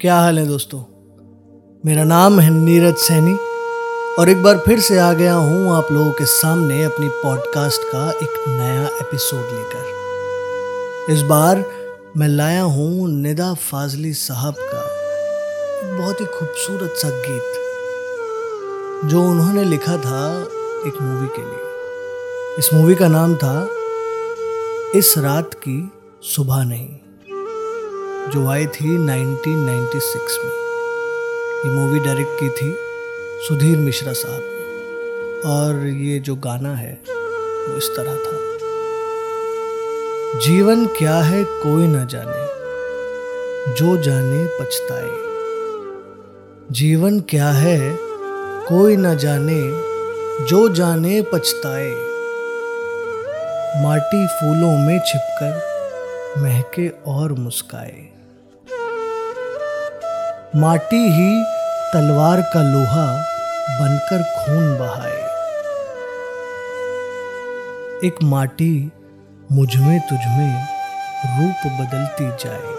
क्या हाल है दोस्तों? मेरा नाम है नीरज सैनी और एक बार फिर से आ गया हूँ आप लोगों के सामने अपनी पॉडकास्ट का एक नया एपिसोड लेकर। इस बार मैं लाया हूँ निदा फाजली साहब का बहुत ही खूबसूरत सा गीत, जो उन्होंने लिखा था एक मूवी के लिए। इस मूवी का नाम था, इस रात की सुबह नहीं। जो आई थी 1996 में। ये मूवी डायरेक्ट की थी सुधीर मिश्रा साहब ने। और ये जो गाना है, वो इस तरह था। जीवन क्या है कोई ना जाने, जो जाने पछताए। जीवन क्या है कोई ना जाने, जो जाने पछताए। माटी फूलों में छिपकर महके और मुस्काए। माटी ही तलवार का लोहा बनकर खून बहाए। एक माटी मुझमें तुझमें रूप बदलती जाए।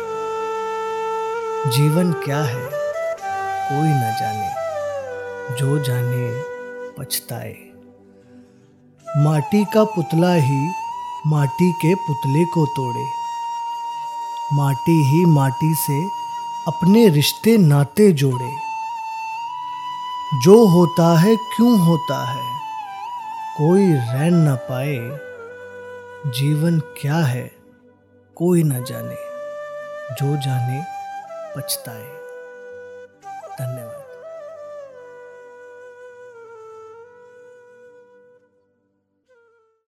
जीवन क्या है, कोई न जाने, जो जाने पछताए। माटी का पुतला ही माटी के पुतले को तोड़े। माटी ही माटी से अपने रिश्ते नाते जोड़े। जो होता है, क्यों होता है? कोई रैन न पाए, जीवन क्या है? कोई न जाने, जो जाने, पछताए।